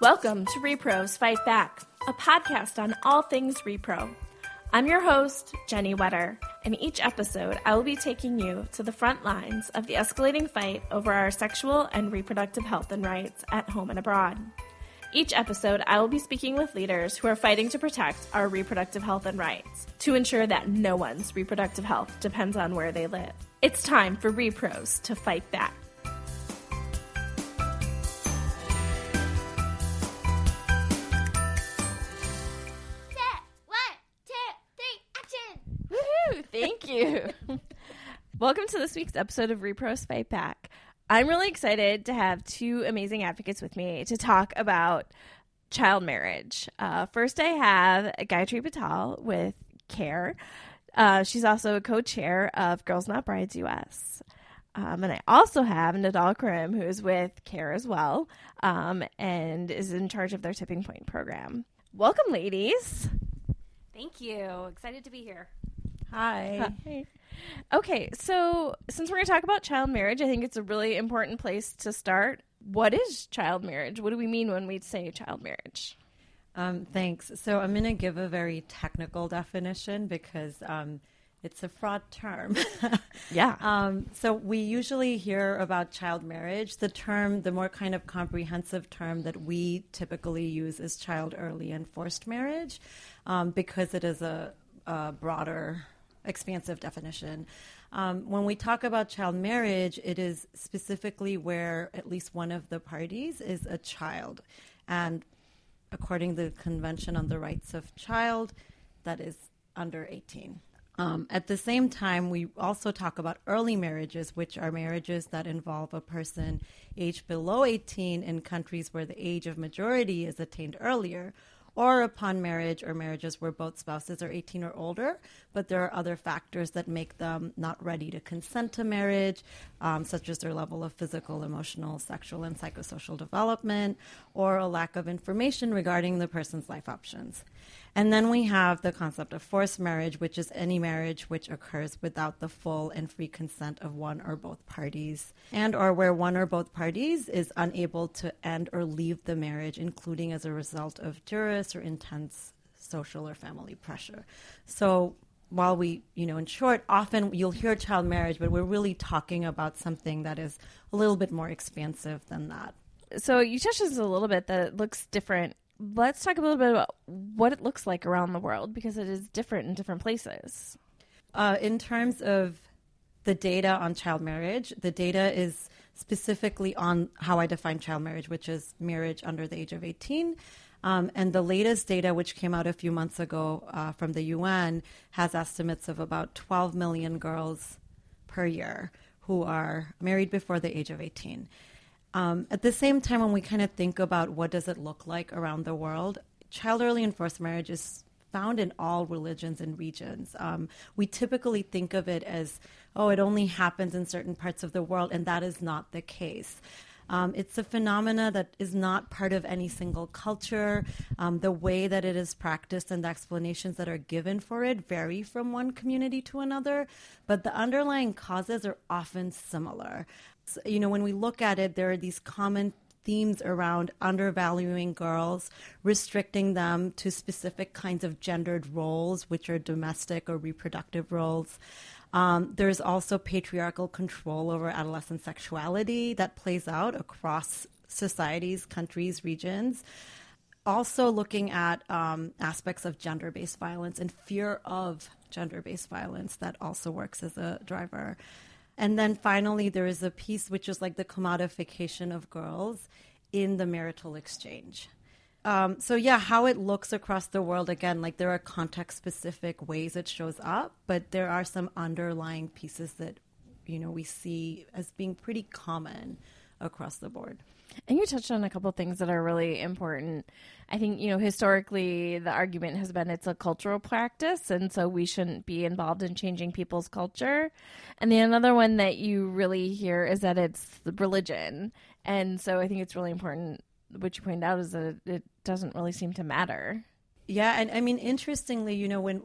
Welcome to Repros Fight Back, a podcast on all things repro. I'm your host, Jennie Wetter, and each episode I will be taking you to the front lines of the escalating fight over our sexual and reproductive health and rights at home and abroad. Each episode, I will be speaking with leaders who are fighting to protect our reproductive health and rights to ensure that no one's reproductive health depends on where they live. It's time for Repros to fight back. Welcome to this week's episode of Repros Fight Back. I'm really excited to have two amazing advocates with me to talk about child marriage. Uh, first, I have Gayatri Patel with CARE. Uh, she's also a co-chair of Girls Not Brides US. Um, and I also have Nidal Karim, who is with CARE as well, um, and is in charge of their tipping point program. Welcome, ladies. Thank you. Excited to be here. Hi. Hi. Okay, so since we're going to talk about child marriage, I think it's a really important place to start. What is child marriage? What do we mean when we say child marriage? Um, thanks. So I'm going to give a very technical definition because um, it's a fraud term. Yeah. um, so we usually hear about child marriage. The term, the more kind of comprehensive term that we typically use is child early and forced marriage um, because it is a, a broader expansive definition. Um, when we talk about child marriage, it is specifically where at least one of the parties is a child. And according to the Convention on the Rights of Child, that is under 18. Um, at the same time, we also talk about early marriages, which are marriages that involve a person aged below 18 in countries where the age of majority is attained earlier, or upon marriage or marriages where both spouses are 18 or older, but there are other factors that make them not ready to consent to marriage, um, such as their level of physical, emotional, sexual, and psychosocial development, or a lack of information regarding the person's life options. And then we have the concept of forced marriage, which is any marriage which occurs without the full and free consent of one or both parties, and or where one or both parties is unable to end or leave the marriage, including as a result of duress or intense social or family pressure. So while we, you know, in short, often you'll hear child marriage, but we're really talking about something that is a little bit more expansive than that. So you touched on this a little bit that it looks different. Let's talk a little bit about what it looks like around the world because it is different in different places. Uh, in terms of the data on child marriage, the data is specifically on how I define child marriage, which is marriage under the age of 18. Um, and the latest data, which came out a few months ago uh, from the UN, has estimates of about 12 million girls per year who are married before the age of 18. Um, at the same time, when we kind of think about what does it look like around the world, child early and forced marriage is found in all religions and regions. Um, we typically think of it as, oh, it only happens in certain parts of the world, and that is not the case. Um, it's a phenomena that is not part of any single culture. Um, the way that it is practiced and the explanations that are given for it vary from one community to another, but the underlying causes are often similar. You know, when we look at it, there are these common themes around undervaluing girls, restricting them to specific kinds of gendered roles, which are domestic or reproductive roles. Um, there's also patriarchal control over adolescent sexuality that plays out across societies, countries, regions. Also, looking at um, aspects of gender based violence and fear of gender based violence that also works as a driver. And then finally, there is a piece which is like the commodification of girls in the marital exchange. Um, so yeah, how it looks across the world again, like there are context specific ways it shows up, but there are some underlying pieces that you know we see as being pretty common across the board. And you touched on a couple things that are really important. I think, you know, historically, the argument has been it's a cultural practice, and so we shouldn't be involved in changing people's culture. And then another one that you really hear is that it's religion. And so I think it's really important, what you pointed out is that it doesn't really seem to matter. Yeah, and I mean, interestingly, you know, when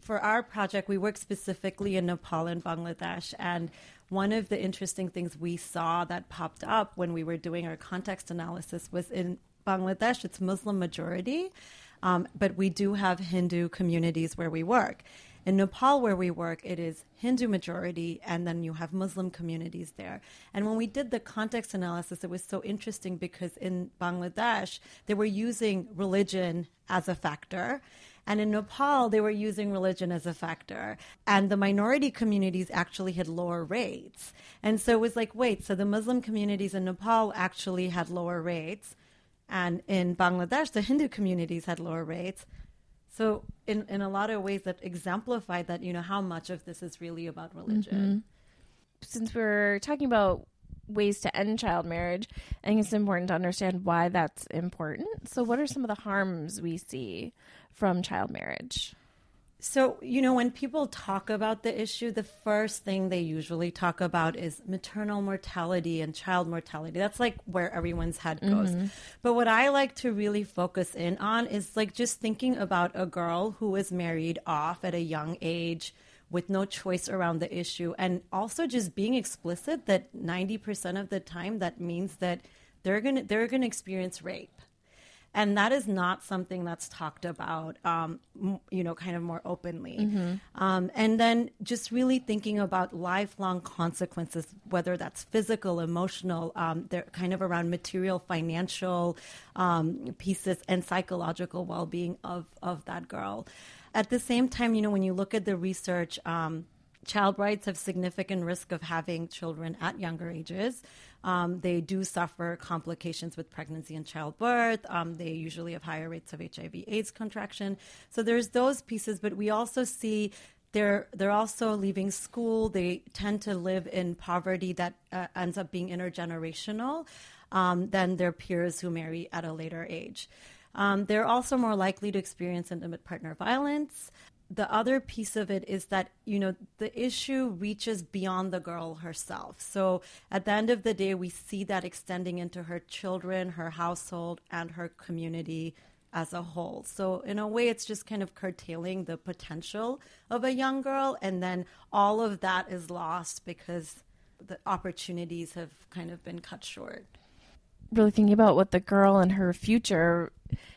for our project, we work specifically in Nepal and Bangladesh, and one of the interesting things we saw that popped up when we were doing our context analysis was in Bangladesh, it's Muslim majority, um, but we do have Hindu communities where we work. In Nepal, where we work, it is Hindu majority, and then you have Muslim communities there. And when we did the context analysis, it was so interesting because in Bangladesh, they were using religion as a factor. And in Nepal, they were using religion as a factor. And the minority communities actually had lower rates. And so it was like, wait, so the Muslim communities in Nepal actually had lower rates. And in Bangladesh, the Hindu communities had lower rates. So in, in a lot of ways that exemplify that, you know, how much of this is really about religion. Mm-hmm. Since we're talking about ways to end child marriage, I think it's important to understand why that's important. So, what are some of the harms we see from child marriage? So, you know, when people talk about the issue, the first thing they usually talk about is maternal mortality and child mortality. That's like where everyone's head goes. Mm-hmm. But what I like to really focus in on is like just thinking about a girl who was married off at a young age with no choice around the issue and also just being explicit that 90% of the time that means that they're going to they're going to experience rape and that is not something that's talked about um, you know kind of more openly. Um, and then just really thinking about lifelong consequences whether that's physical emotional um, they're kind of around material financial um, pieces and psychological well-being of, of that girl. At the same time you know when you look at the research um, child brides have significant risk of having children at younger ages. Um, they do suffer complications with pregnancy and childbirth. Um, they usually have higher rates of HIV/AIDS contraction. So there's those pieces, but we also see they're they're also leaving school. They tend to live in poverty that uh, ends up being intergenerational um, than their peers who marry at a later age. Um, they're also more likely to experience intimate partner violence the other piece of it is that you know the issue reaches beyond the girl herself. So at the end of the day we see that extending into her children her household and her community as a whole. So in a way it's just kind of curtailing the potential of a young girl and then all of that is lost because the opportunities have kind of been cut short Really thinking about what the girl and her future,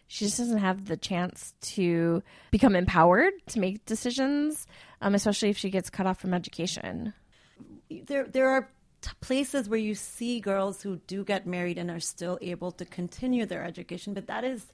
she just doesn't have the chance to become empowered to make decisions, um, especially if she gets cut off from education. there there are t- places where you see girls who do get married and are still able to continue their education, but that is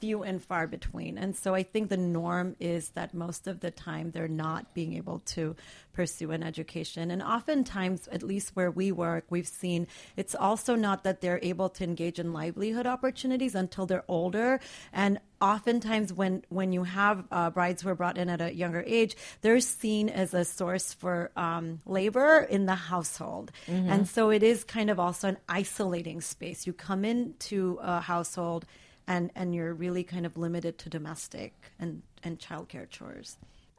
few and far between. And so I think the norm is that most of the time they're not being able to pursue an education. And oftentimes, at least where we work, we've seen it's also not that they're able to engage in livelihood opportunities until they're older. And oftentimes when when you have uh, brides who are brought in at a younger age they're seen as a source for um, labor in the household and so it is kind of also an isolating space you come into a household and and you're really kind of limited to domestic and and childcare chores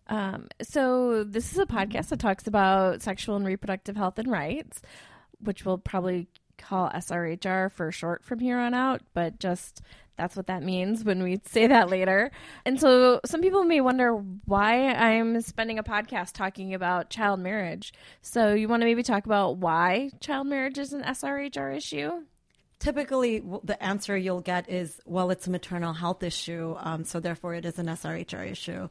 Um, so this is a podcast that talks about sexual and reproductive health and rights, which we'll probably call SRHR for short from here on out, but just that's what that means when we say that later. And so some people may wonder why I'm spending a podcast talking about child marriage. So you want to maybe talk about why child marriage is an SRHR issue? Typically the answer you'll get is well it's a maternal health issue um, so therefore it is an srhr issue.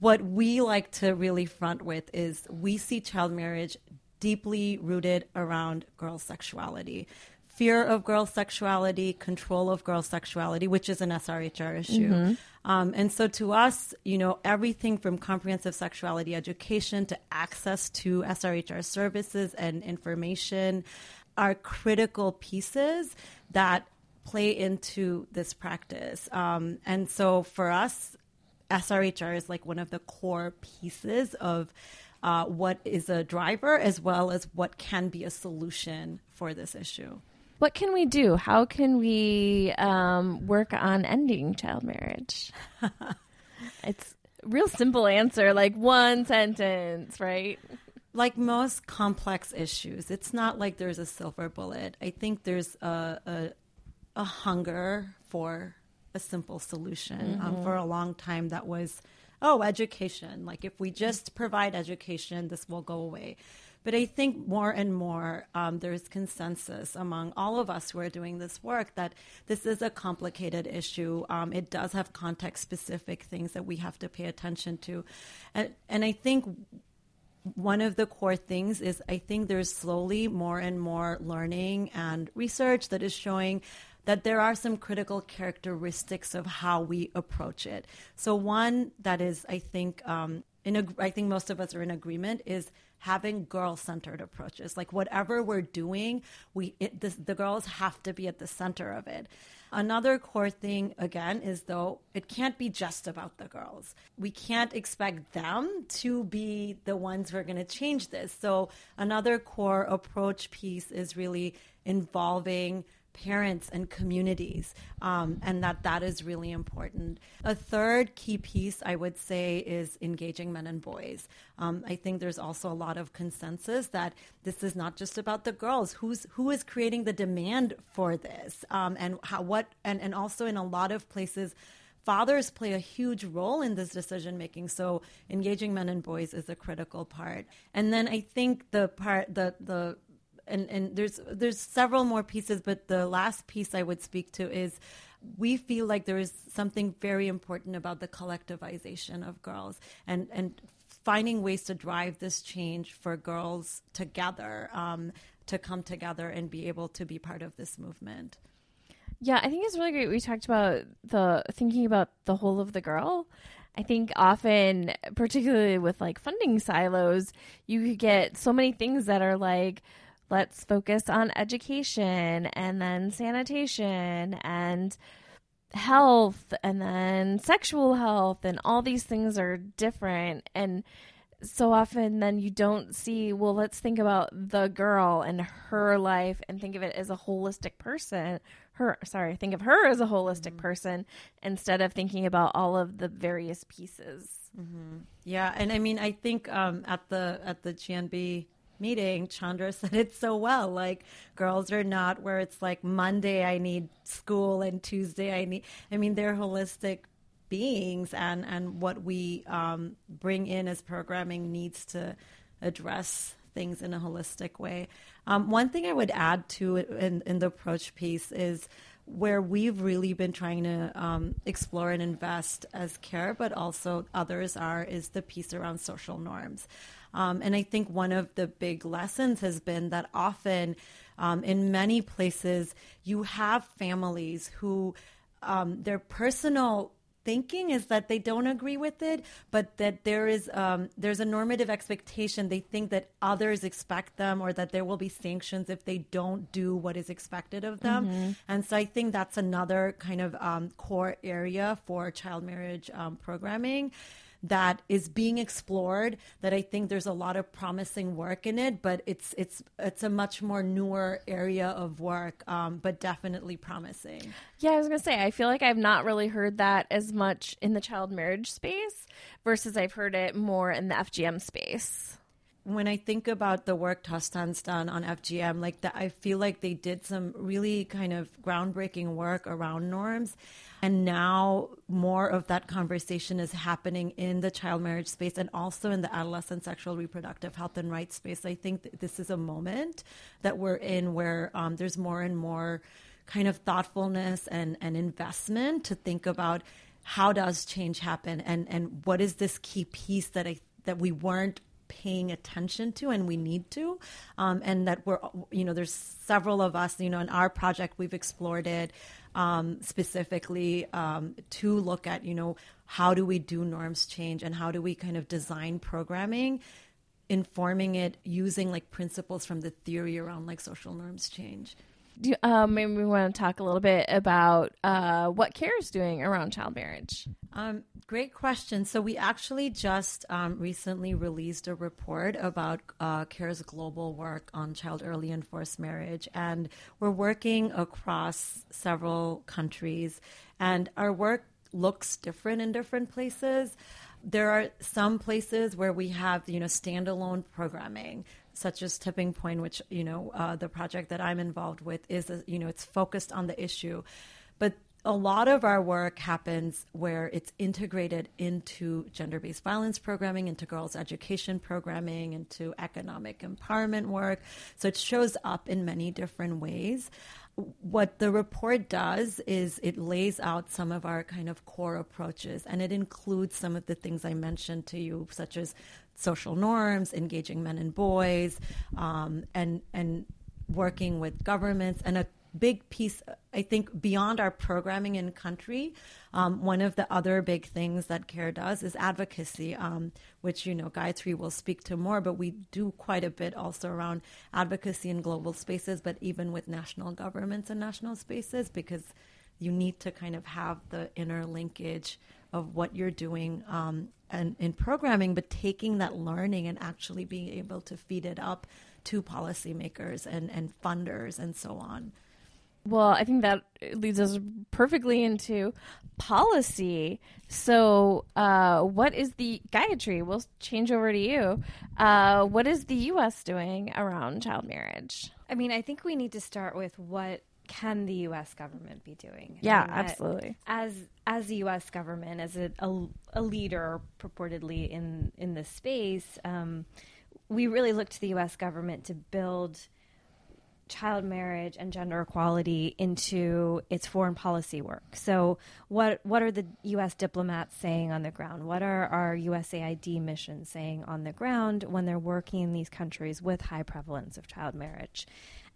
What we like to really front with is we see child marriage deeply rooted around girls' sexuality. Fear of girls' sexuality control of girls' sexuality which is an srhr issue. Um, and so to us you know everything from comprehensive sexuality education to access to srhr services and information are critical pieces that play into this practice. Um, and so for us, SRHR is like one of the core pieces of uh, what is a driver as well as what can be a solution for this issue. What can we do? How can we um, work on ending child marriage? it's a real simple answer, like one sentence, right? Like most complex issues, it's not like there's a silver bullet. I think there's a, a, a hunger for a simple solution. Um, for a long time, that was, oh, education. Like if we just provide education, this will go away. But I think more and more um, there's consensus among all of us who are doing this work that this is a complicated issue. Um, it does have context specific things that we have to pay attention to. And, and I think one of the core things is I think there's slowly more and more learning and research that is showing that there are some critical characteristics of how we approach it. So one that is, I think, um, in a, I think most of us are in agreement is having girl-centered approaches. Like whatever we're doing, we it, the girls have to be at the center of it. Another core thing, again, is though it can't be just about the girls. We can't expect them to be the ones who are going to change this. So, another core approach piece is really involving parents and communities, um, and that that is really important. A third key piece, I would say, is engaging men and boys. Um, I think there's also a lot of consensus that this is not just about the girls. Who's who is creating the demand for this, um, and how what, and and also in a lot of places fathers play a huge role in this decision making so engaging men and boys is a critical part and then i think the part the the and, and there's there's several more pieces, but the last piece I would speak to is we feel like there is something very important about the collectivization of girls and and finding ways to drive this change for girls together um, to come together and be able to be part of this movement. Yeah, I think it's really great. We talked about the thinking about the whole of the girl. I think often, particularly with like funding silos, you could get so many things that are like, let's focus on education and then sanitation and health and then sexual health and all these things are different and so often then you don't see well let's think about the girl and her life and think of it as a holistic person her sorry think of her as a holistic mm-hmm. person instead of thinking about all of the various pieces mm-hmm. yeah and i mean i think um, at the at the gnb meeting, Chandra said it so well. Like girls are not where it's like Monday I need school and Tuesday I need. I mean, they're holistic beings, and and what we um, bring in as programming needs to address things in a holistic way. Um, one thing I would add to it in, in the approach piece is where we've really been trying to um, explore and invest as care, but also others are, is the piece around social norms. Um, and I think one of the big lessons has been that often um, in many places you have families who um, their personal thinking is that they don't agree with it, but that there is um, there's a normative expectation. They think that others expect them, or that there will be sanctions if they don't do what is expected of them. Mm-hmm. And so I think that's another kind of um, core area for child marriage um, programming that is being explored that I think there's a lot of promising work in it, but it's it's it's a much more newer area of work, um, but definitely promising. Yeah, I was gonna say I feel like I've not really heard that as much in the child marriage space versus I've heard it more in the FGM space when I think about the work Tostan's done on FGM, like that, I feel like they did some really kind of groundbreaking work around norms. And now more of that conversation is happening in the child marriage space and also in the adolescent sexual reproductive health and rights space. I think this is a moment that we're in where um, there's more and more kind of thoughtfulness and, and investment to think about how does change happen and, and what is this key piece that I that we weren't paying attention to and we need to um, and that we're you know there's several of us you know in our project we've explored it um, specifically um, to look at you know how do we do norms change and how do we kind of design programming informing it using like principles from the theory around like social norms change do, um, maybe we want to talk a little bit about uh, what CARE is doing around child marriage. Um, great question. So we actually just um, recently released a report about uh, CARE's global work on child early and forced marriage, and we're working across several countries, and our work looks different in different places. There are some places where we have, you know, standalone programming such as Tipping Point, which you know uh, the project that I'm involved with is, you know, it's focused on the issue. But a lot of our work happens where it's integrated into gender based violence programming, into girls' education programming, into economic empowerment work. So it shows up in many different ways. What the report does is it lays out some of our kind of core approaches, and it includes some of the things I mentioned to you, such as social norms, engaging men and boys, um, and and working with governments, and a big piece, I think, beyond our programming in country. Um, one of the other big things that CARE does is advocacy, um, which, you know, Gayatri will speak to more, but we do quite a bit also around advocacy in global spaces, but even with national governments and national spaces, because you need to kind of have the inner linkage of what you're doing um, and in programming, but taking that learning and actually being able to feed it up to policymakers and, and funders and so on. Well, I think that leads us perfectly into policy. So, uh, what is the Gayatri? We'll change over to you. Uh, what is the U.S. doing around child marriage? I mean, I think we need to start with what can the U.S. government be doing? Yeah, absolutely. As as the U.S. government, as a, a, a leader purportedly in in this space, um, we really look to the U.S. government to build child marriage and gender equality into its foreign policy work. So, what what are the U.S. diplomats saying on the ground? What are our USAID missions saying on the ground when they're working in these countries with high prevalence of child marriage?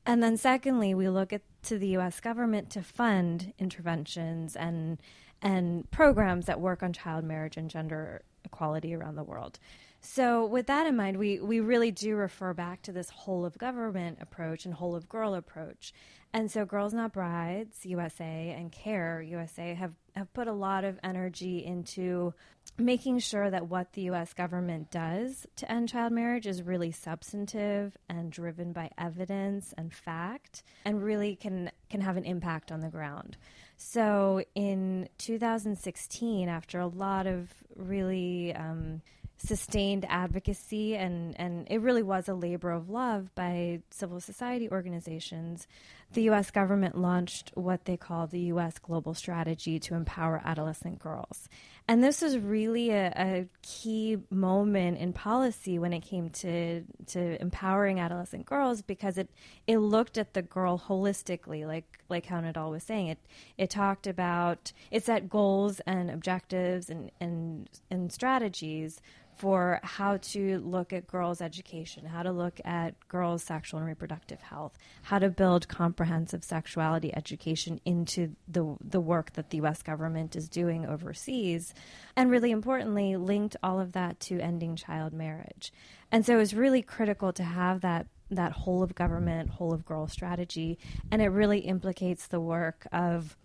And then, secondly, we look at to the U.S. government to fund interventions and and programs that work on child marriage and gender equality around the world. So, with that in mind, we, we really do refer back to this whole of government approach and whole of girl approach. And so, Girls Not Brides USA and CARE USA have, have put a lot of energy into making sure that what the US government does to end child marriage is really substantive and driven by evidence and fact and really can, can have an impact on the ground. So, in 2016, after a lot of really um, sustained advocacy and, and it really was a labor of love by civil society organizations, the US government launched what they call the US Global Strategy to Empower Adolescent Girls. And this was really a, a key moment in policy when it came to, to empowering adolescent girls because it, it looked at the girl holistically, like like how Nidal was saying. It it talked about it set goals and objectives and, and and strategies for how to look at girls' education, how to look at girls' sexual and reproductive health, how to build comprehensive sexuality education into the the work that the U.S. government is doing overseas, and really importantly, linked all of that to ending child marriage. And so it was really critical to have that that whole of government, whole of girl strategy, and it really implicates the work of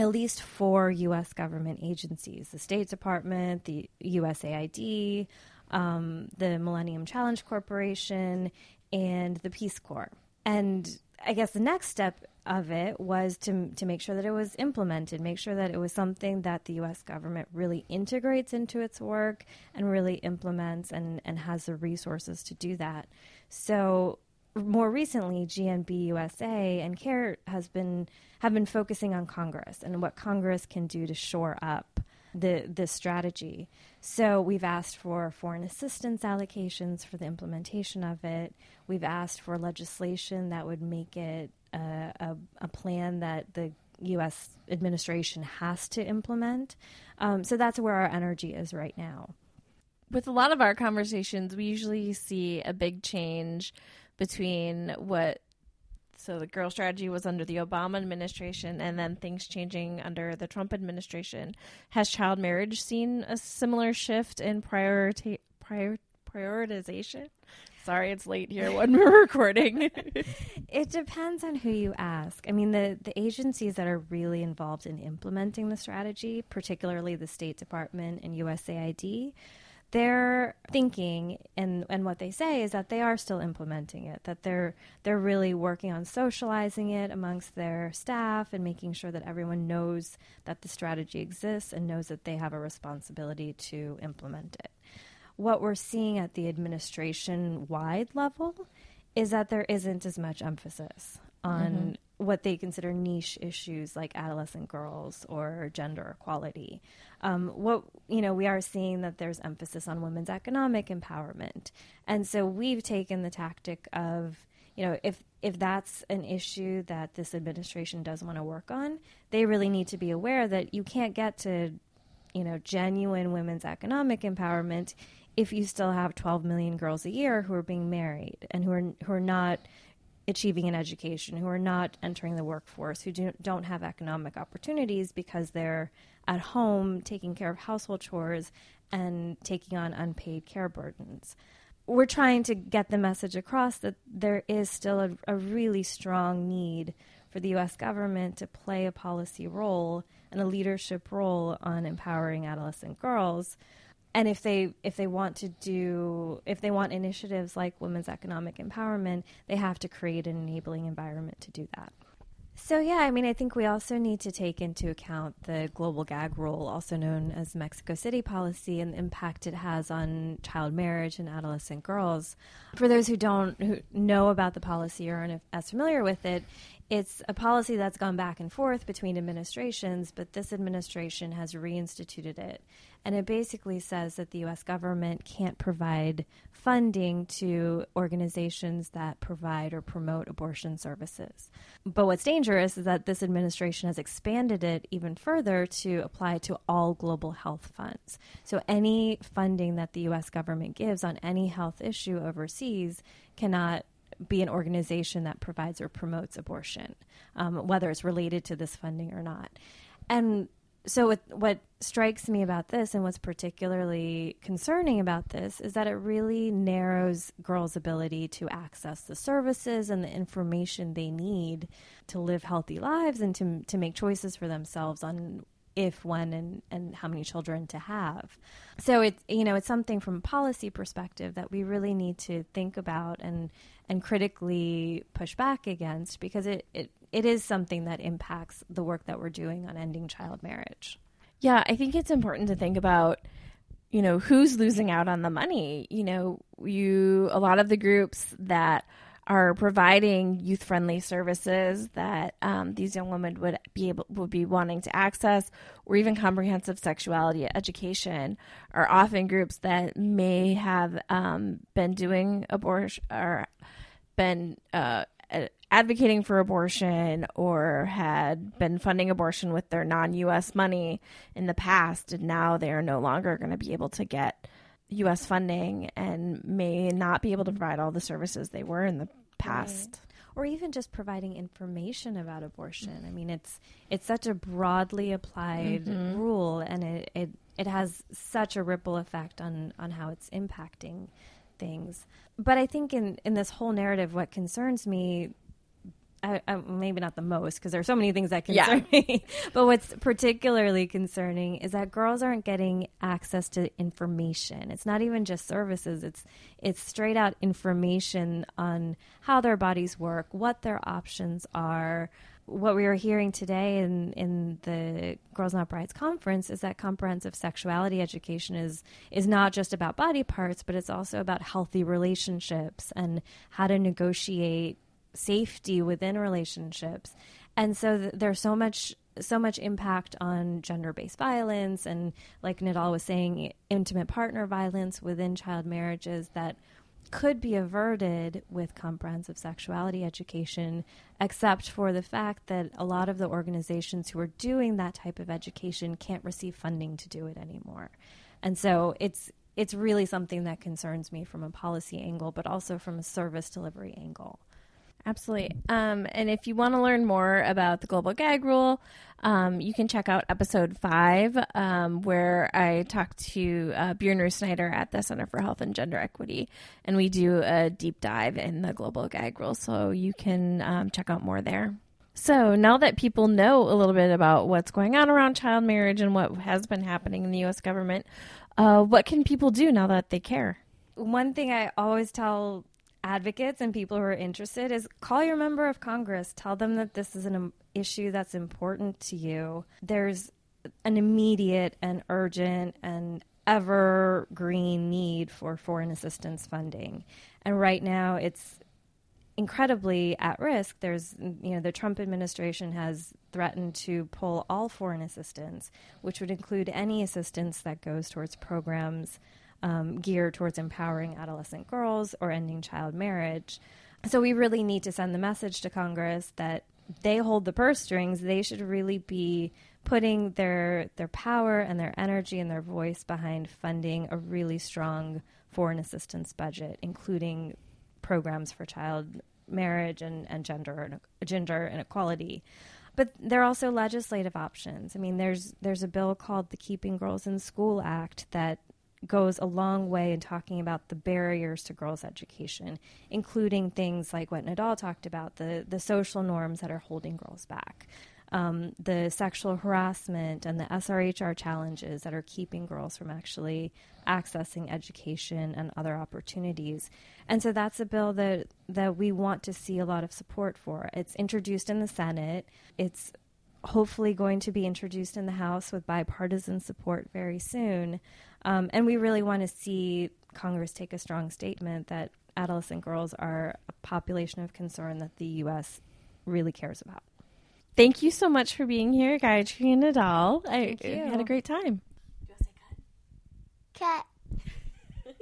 at least four U.S. government agencies the State Department, the USAID, um, the Millennium Challenge Corporation, and the Peace Corps. And I guess the next step of it was to, to make sure that it was implemented, make sure that it was something that the U.S. government really integrates into its work and really implements and, and has the resources to do that. So more recently, GNB USA and CARE has been have been focusing on Congress and what Congress can do to shore up the this strategy. So we've asked for foreign assistance allocations for the implementation of it. We've asked for legislation that would make it a, a, a plan that the U.S. administration has to implement. Um, so that's where our energy is right now. With a lot of our conversations, we usually see a big change between what so the girl strategy was under the Obama administration and then things changing under the Trump administration. Has child marriage seen a similar shift in priority prior, prioritization? Sorry, it's late here when we're recording. it depends on who you ask. I mean, the, the agencies that are really involved in implementing the strategy, particularly the State Department and USAID, their thinking and and what they say is that they are still implementing it that they're they're really working on socializing it amongst their staff and making sure that everyone knows that the strategy exists and knows that they have a responsibility to implement it. What we're seeing at the administration wide level is that there isn't as much emphasis on mm-hmm. what they consider niche issues like adolescent girls or gender equality. Um, what you know, we are seeing that there's emphasis on women's economic empowerment, and so we've taken the tactic of you know if if that's an issue that this administration does want to work on, they really need to be aware that you can't get to you know genuine women's economic empowerment if you still have 12 million girls a year who are being married and who are who are not achieving an education, who are not entering the workforce, who do, don't have economic opportunities because they're at home taking care of household chores and taking on unpaid care burdens. We're trying to get the message across that there is still a, a really strong need for the U.S. government to play a policy role and a leadership role on empowering adolescent girls and if they if they want to do if they want initiatives like women's economic empowerment they have to create an enabling environment to do that. So yeah i mean i think we also need to take into account the global gag rule also known as mexico city policy and the impact it has on child marriage and adolescent girls. For those who don't who know about the policy or aren't as familiar with it it's a policy that's gone back and forth between administrations, but this administration has reinstituted it. And it basically says that the U.S. government can't provide funding to organizations that provide or promote abortion services. But what's dangerous is that this administration has expanded it even further to apply to all global health funds. So any funding that the U.S. government gives on any health issue overseas cannot be an organization that provides or promotes abortion, um, whether it's related to this funding or not. And so, what, what strikes me about this and what's particularly concerning about this is that it really narrows girls' ability to access the services and the information they need to live healthy lives and to, to make choices for themselves on if, when, and, and how many children to have. So it's you know it's something from a policy perspective that we really need to think about and and critically push back against because it, it, it is something that impacts the work that we're doing on ending child marriage. Yeah, I think it's important to think about you know who's losing out on the money. You know, you a lot of the groups that are providing youth friendly services that um, these young women would be able would be wanting to access or even comprehensive sexuality education are often groups that may have um, been doing abortion or been uh, advocating for abortion or had been funding abortion with their non-US money in the past and now they are no longer going to be able to get US funding and may not be able to provide all the services they were in the past. Right. Or even just providing information about abortion. I mean, it's it's such a broadly applied mm-hmm. rule, and it, it it has such a ripple effect on on how it's impacting things. But I think in in this whole narrative, what concerns me I, I, maybe not the most because there's so many things that concern yeah. me. but what's particularly concerning is that girls aren't getting access to information. It's not even just services. It's it's straight out information on how their bodies work, what their options are. What we were hearing today in, in the Girls Not Brides conference is that comprehensive sexuality education is is not just about body parts, but it's also about healthy relationships and how to negotiate safety within relationships. And so th- there's so much so much impact on gender-based violence and like Nidal was saying intimate partner violence within child marriages that could be averted with comprehensive sexuality education except for the fact that a lot of the organizations who are doing that type of education can't receive funding to do it anymore. And so it's it's really something that concerns me from a policy angle but also from a service delivery angle. Absolutely. Um, and if you want to learn more about the global gag rule, um, you can check out episode five, um, where I talk to uh, Bjorn Snyder at the Center for Health and Gender Equity, and we do a deep dive in the global gag rule. So you can um, check out more there. So now that people know a little bit about what's going on around child marriage and what has been happening in the U.S. government, uh, what can people do now that they care? One thing I always tell advocates and people who are interested is call your member of Congress. Tell them that this is an um, issue that's important to you. There's an immediate and urgent and evergreen need for foreign assistance funding. And right now it's incredibly at risk. There's, you know, the Trump administration has threatened to pull all foreign assistance, which would include any assistance that goes towards programs um, geared towards empowering adolescent girls or ending child marriage. So we really need to send the message to Congress that they hold the purse strings. They should really be putting their their power and their energy and their voice behind funding a really strong foreign assistance budget, including programs for child marriage and, and gender gender inequality. But there are also legislative options. I mean, there's there's a bill called the Keeping Girls in School Act that goes a long way in talking about the barriers to girls' education, including things like what Nidal talked about the, the social norms that are holding girls back, um, the sexual harassment and the SRHR challenges that are keeping girls from actually accessing education and other opportunities. And so that's a bill that, that we want to see a lot of support for. It's introduced in the Senate. It's hopefully going to be introduced in the House with bipartisan support very soon. Um, and we really want to see Congress take a strong statement that adolescent girls are a population of concern that the U.S. really cares about. Thank you so much for being here, Gayatri and Nidal. I had a great time. USA cut. Cut.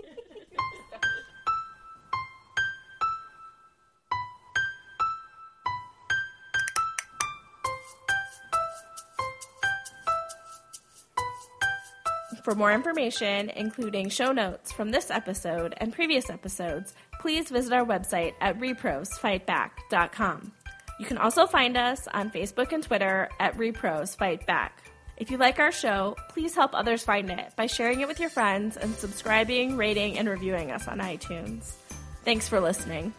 For more information, including show notes from this episode and previous episodes, please visit our website at reprosfightback.com. You can also find us on Facebook and Twitter at reprosfightback. If you like our show, please help others find it by sharing it with your friends and subscribing, rating, and reviewing us on iTunes. Thanks for listening.